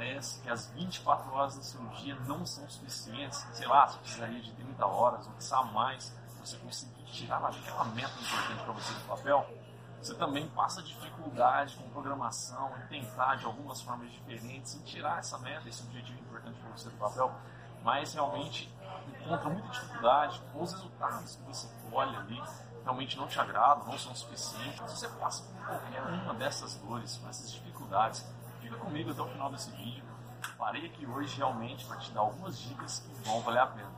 parece que as 24 horas do seu dia não são suficientes, sei lá, você precisaria de 30 horas ou quiçá mais, você conseguir tirar aquela meta importante para você do papel, você também passa dificuldade com programação, em tentar de algumas formas diferentes, em tirar essa meta, esse objetivo importante para você do papel, mas realmente encontra muita dificuldade, os resultados que você olha ali realmente não te agradam, não são suficientes. Se você passa por qualquer uma dessas dores, por essas dificuldades, fica comigo até o final desse vídeo. Parei aqui hoje realmente para te dar algumas dicas que vão valer a pena.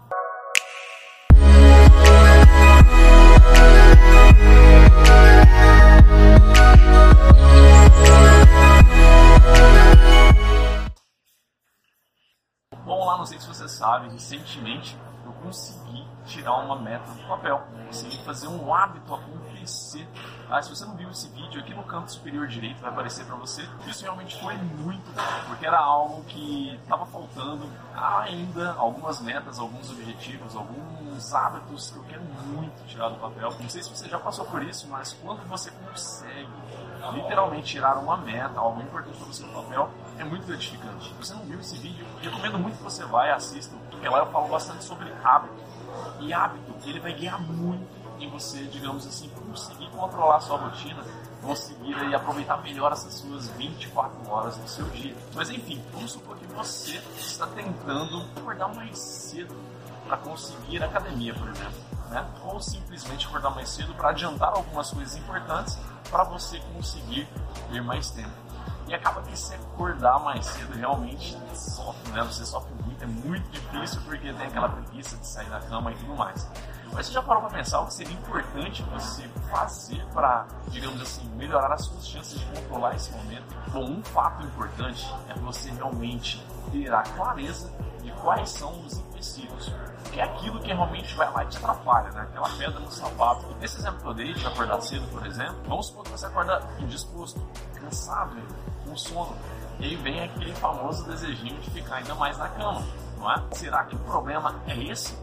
Bom, lá não sei se você sabe, recentemente eu consegui tirar uma meta do papel, consegui fazer um hábito acontecer. Ah, se você não viu esse vídeo, aqui no canto superior direito vai aparecer para você. Isso realmente foi muito bom, porque era algo que estava faltando ainda algumas metas, alguns objetivos, alguns hábitos que eu quero muito tirar do papel. Não sei se você já passou por isso, mas quando você consegue literalmente tirar uma meta, algo importante para você no papel, é muito gratificante. Se você não viu esse vídeo, recomendo muito que você vá e assista, porque lá eu falo bastante sobre hábito. E hábito, ele vai guiar muito em você, digamos assim, conseguir controlar sua rotina, conseguir aí, aproveitar melhor essas suas 24 horas do seu dia. Mas enfim, vamos supor que você está tentando acordar mais cedo para conseguir academia, por exemplo. Né? Ou simplesmente acordar mais cedo para adiantar algumas coisas importantes para você conseguir ter mais tempo. Acaba que se acordar mais cedo realmente sofre, né? Você sofre muito, é muito difícil porque tem aquela preguiça de sair da cama e tudo mais. Mas você já parou para pensar o que seria importante você fazer para, digamos assim, melhorar as suas chances de controlar esse momento? Bom, um fato importante é você realmente ter a clareza de quais são os empecilhos. Que é aquilo que realmente vai lá e te atrapalha, né? Aquela pedra no sapato. Nesse exemplo que eu dei de acordar cedo, por exemplo, vamos supor que você acorda indisposto, cansado, com sono. E aí vem aquele famoso desejinho de ficar ainda mais na cama, não é? Será que o problema é esse?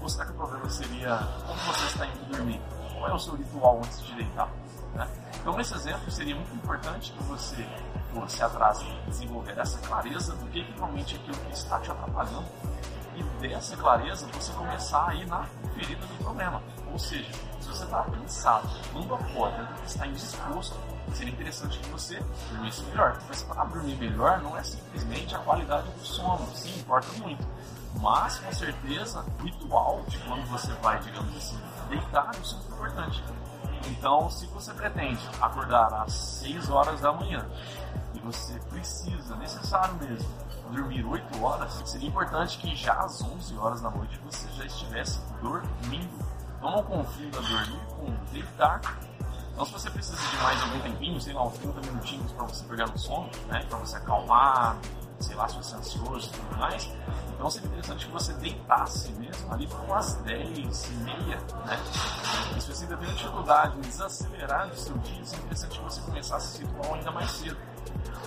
Ou será que o problema seria como você está indo dormir? Qual é o seu ritual antes de deitar? Né? Então, nesse exemplo, seria muito importante que você fosse atrás de desenvolver essa clareza do que, realmente é aquilo que está te atrapalhando e dessa clareza você começar a ir na ferida do problema. Ou seja, se você está cansado, quando acorda, está indisposto, seria interessante que você dormisse melhor. Mas para dormir melhor não é simplesmente a qualidade do sono, sim, importa muito. Mas, com certeza, o ritual de quando você vai, digamos assim, deitar, é muito importante. Então, se você pretende acordar às 6 horas da manhã e você precisa, necessário mesmo, dormir 8 horas, seria importante que já às 11 horas da noite você já estivesse dormindo. Então, não confunda dormir com deitar. Então, se você precisa de mais algum tempinho, sei lá, uns 30 minutinhos para você pegar no sono, né, para você acalmar, sei lá, se você é ansioso e tudo mais, então seria interessante que você deitasse mesmo ali por umas 10 e meia, né? E se você ainda tem dificuldade em desacelerar o seu dia, seria interessante que você começasse esse ritual ainda mais cedo.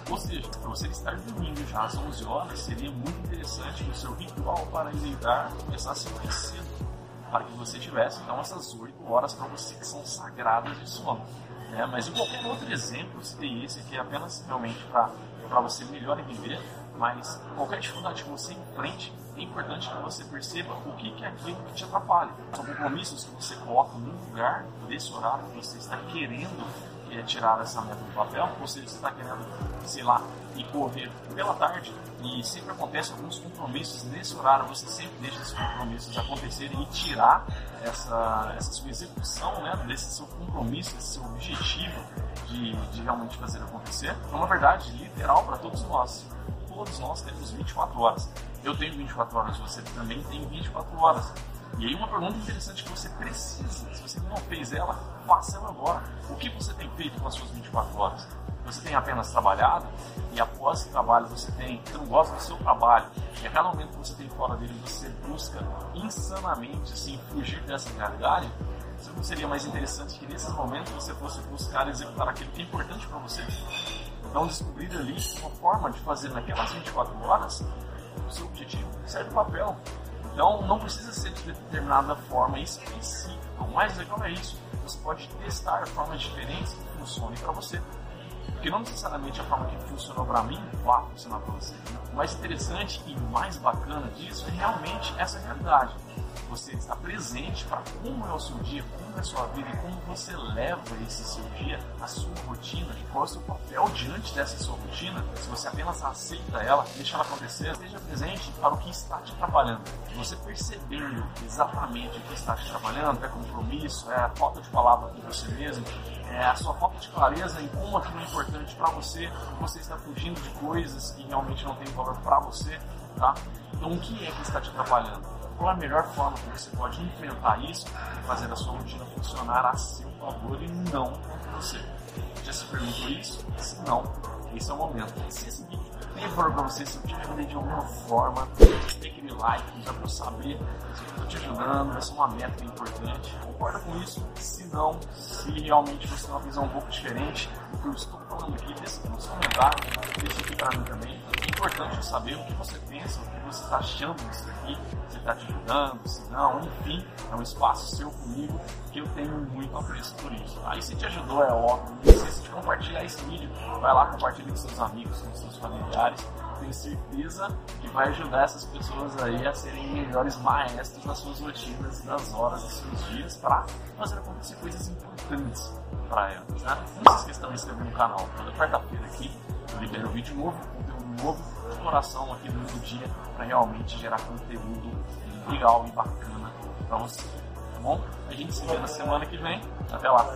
Ou seja, para você estar dormindo já às 11 horas, seria muito interessante que o seu ritual para deitar começasse mais cedo, para que você tivesse então essas 8 horas para você que são sagradas de sono. Né? Mas em qualquer outro exemplo, se tem esse aqui é apenas realmente para você melhor entender mas qualquer dificuldade que você enfrente, é importante que você perceba o que é aquilo que te atrapalha. São compromissos que você coloca no lugar desse horário que você está querendo é, tirar essa meta do papel, ou seja, você está querendo, sei lá, ir correr pela tarde e sempre acontece alguns compromissos nesse horário, você sempre deixa esses compromissos acontecerem e tirar essa, essa sua execução né, desse seu compromisso, desse seu objetivo de, de realmente fazer acontecer. É uma verdade literal para todos nós todos nós temos 24 horas. Eu tenho 24 horas, você também tem 24 horas. E aí uma pergunta interessante que você precisa, fez ela, faça ela agora. O que você tem feito com as suas 24 horas? Você tem apenas trabalhado e após esse trabalho você tem, você não gosta do seu trabalho e a cada momento que você tem fora dele você busca insanamente assim, fugir dessa realidade? Não seria mais interessante que nesses momentos você fosse buscar executar aquilo que é importante para você? Então, descobrir ali uma forma de fazer naquelas 24 horas o seu objetivo, certo papel. Então, não precisa ser de determinada forma específica. O mais legal é isso. Você pode testar formas diferentes que funcionem para você. Porque não necessariamente a forma que funcionou para mim vai funcionar para você. O mais interessante e mais bacana disso é realmente essa realidade você está presente para como é o seu dia, como é a sua vida e como você leva esse seu dia, a sua rotina, e qual é o seu papel diante dessa sua rotina. Se você apenas aceita ela, deixa ela acontecer, esteja presente para o que está te atrapalhando. Você percebendo exatamente o que está te atrapalhando, é compromisso, é a falta de palavra com você mesmo, é a sua falta de clareza em como aquilo é importante para você, você está fugindo de coisas que realmente não têm valor para você, tá? Então o que é que está te atrapalhando? Qual a melhor forma que você pode enfrentar isso e fazer a sua rotina funcionar a seu favor e não contra você. Já se perguntou isso? Se não, esse é o momento. Se esse vídeo tem valor para você, se eu te ajudei de alguma forma, tem aquele like, já para eu saber se eu estou te ajudando, essa é uma meta importante. Concorda com isso? Se não, se realmente você tem uma visão um pouco diferente do que eu estou falando aqui, deixa nos comentários, deixa aqui para mim também. É importante saber o que você pensa, está achando disso aqui, se está te ajudando, se não, enfim, é um espaço seu comigo que eu tenho muito apreço por isso. Aí se te ajudou, é óbvio, não esqueça de compartilhar esse vídeo, vai lá, compartilha com seus amigos, com seus familiares, tenho certeza que vai ajudar essas pessoas aí a serem melhores maestros nas suas rotinas nas horas dos seus dias para fazer acontecer coisas importantes para elas. Né? Não se esqueça de se inscrever no canal. Toda quarta-feira aqui eu libero vídeo novo, conteúdo novo, de coração aqui no dia para realmente gerar conteúdo legal e bacana para você. Tá bom? A gente se vê na semana que vem. Até lá!